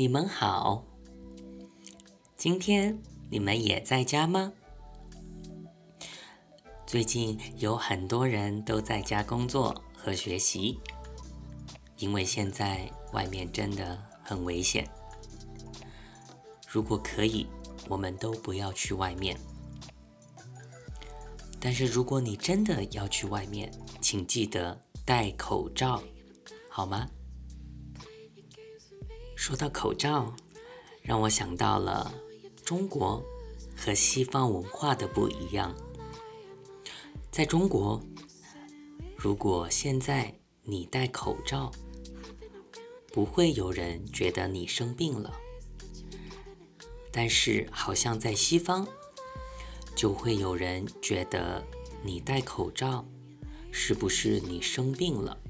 你们好，今天你们也在家吗？最近有很多人都在家工作和学习，因为现在外面真的很危险。如果可以，我们都不要去外面。但是如果你真的要去外面，请记得戴口罩，好吗？说到口罩，让我想到了中国和西方文化的不一样。在中国，如果现在你戴口罩，不会有人觉得你生病了。但是，好像在西方，就会有人觉得你戴口罩，是不是你生病了？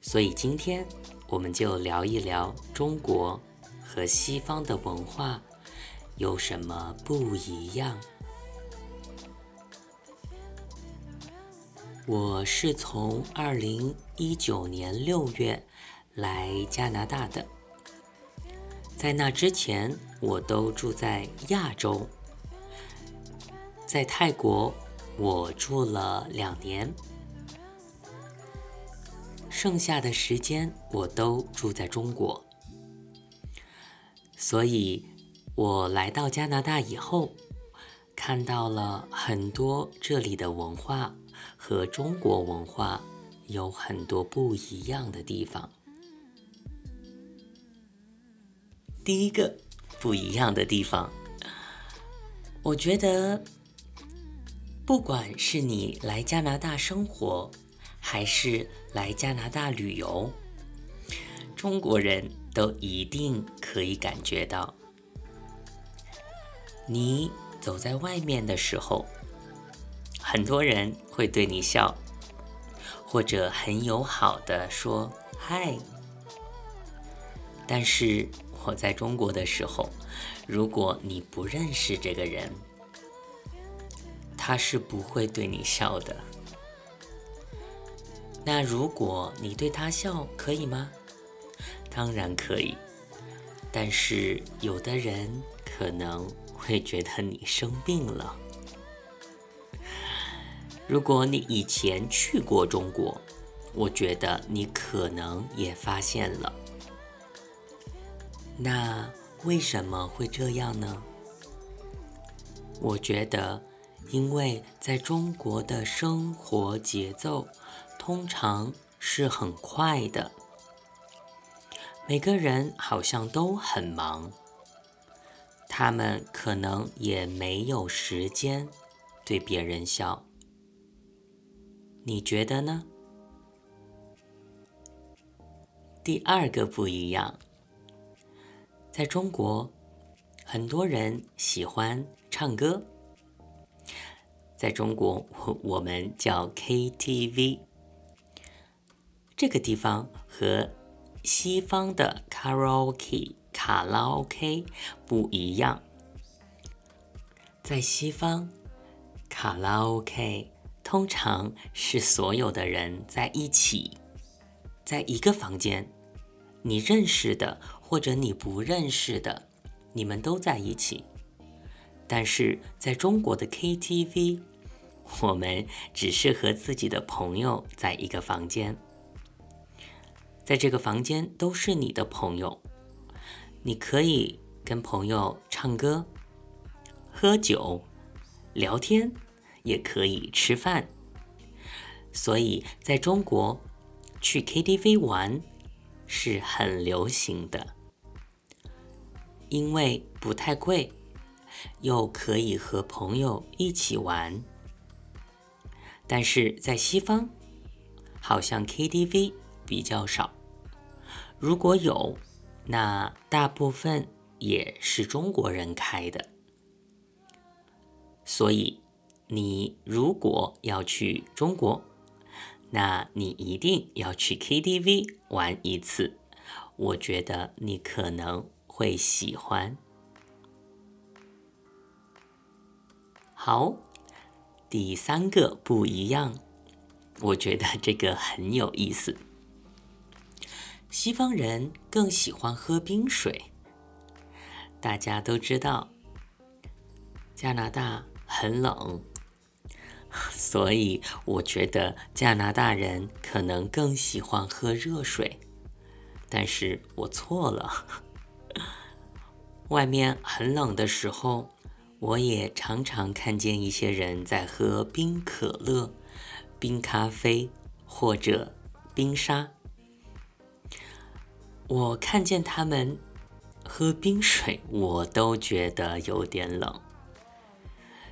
所以今天。我们就聊一聊中国和西方的文化有什么不一样。我是从二零一九年六月来加拿大的，在那之前我都住在亚洲，在泰国我住了两年。剩下的时间我都住在中国，所以我来到加拿大以后，看到了很多这里的文化和中国文化有很多不一样的地方。第一个不一样的地方，我觉得，不管是你来加拿大生活。还是来加拿大旅游，中国人都一定可以感觉到，你走在外面的时候，很多人会对你笑，或者很友好的说嗨。但是我在中国的时候，如果你不认识这个人，他是不会对你笑的。那如果你对他笑，可以吗？当然可以，但是有的人可能会觉得你生病了。如果你以前去过中国，我觉得你可能也发现了。那为什么会这样呢？我觉得，因为在中国的生活节奏。通常是很快的，每个人好像都很忙，他们可能也没有时间对别人笑。你觉得呢？第二个不一样，在中国，很多人喜欢唱歌，在中国，我们叫 KTV。这个地方和西方的卡拉 OK 卡拉 OK 不一样。在西方，卡拉 OK 通常是所有的人在一起，在一个房间，你认识的或者你不认识的，你们都在一起。但是在中国的 KTV，我们只是和自己的朋友在一个房间。在这个房间都是你的朋友，你可以跟朋友唱歌、喝酒、聊天，也可以吃饭。所以在中国，去 KTV 玩是很流行的，因为不太贵，又可以和朋友一起玩。但是在西方，好像 KTV 比较少。如果有，那大部分也是中国人开的。所以，你如果要去中国，那你一定要去 KTV 玩一次。我觉得你可能会喜欢。好，第三个不一样，我觉得这个很有意思。西方人更喜欢喝冰水。大家都知道，加拿大很冷，所以我觉得加拿大人可能更喜欢喝热水。但是我错了。外面很冷的时候，我也常常看见一些人在喝冰可乐、冰咖啡或者冰沙。我看见他们喝冰水，我都觉得有点冷。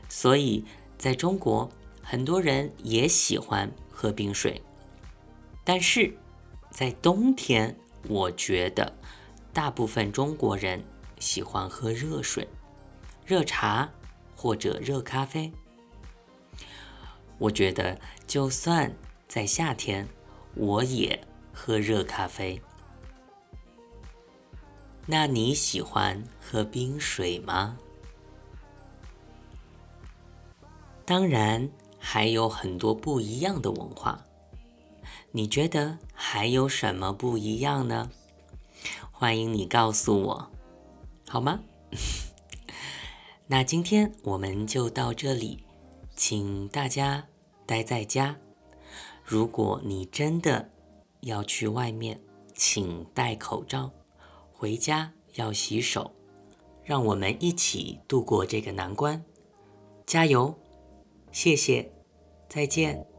所以，在中国，很多人也喜欢喝冰水，但是在冬天。我觉得大部分中国人喜欢喝热水、热茶或者热咖啡。我觉得就算在夏天，我也喝热咖啡。那你喜欢喝冰水吗？当然还有很多不一样的文化。你觉得还有什么不一样呢？欢迎你告诉我，好吗？那今天我们就到这里，请大家待在家。如果你真的要去外面，请戴口罩，回家要洗手。让我们一起度过这个难关，加油！谢谢，再见。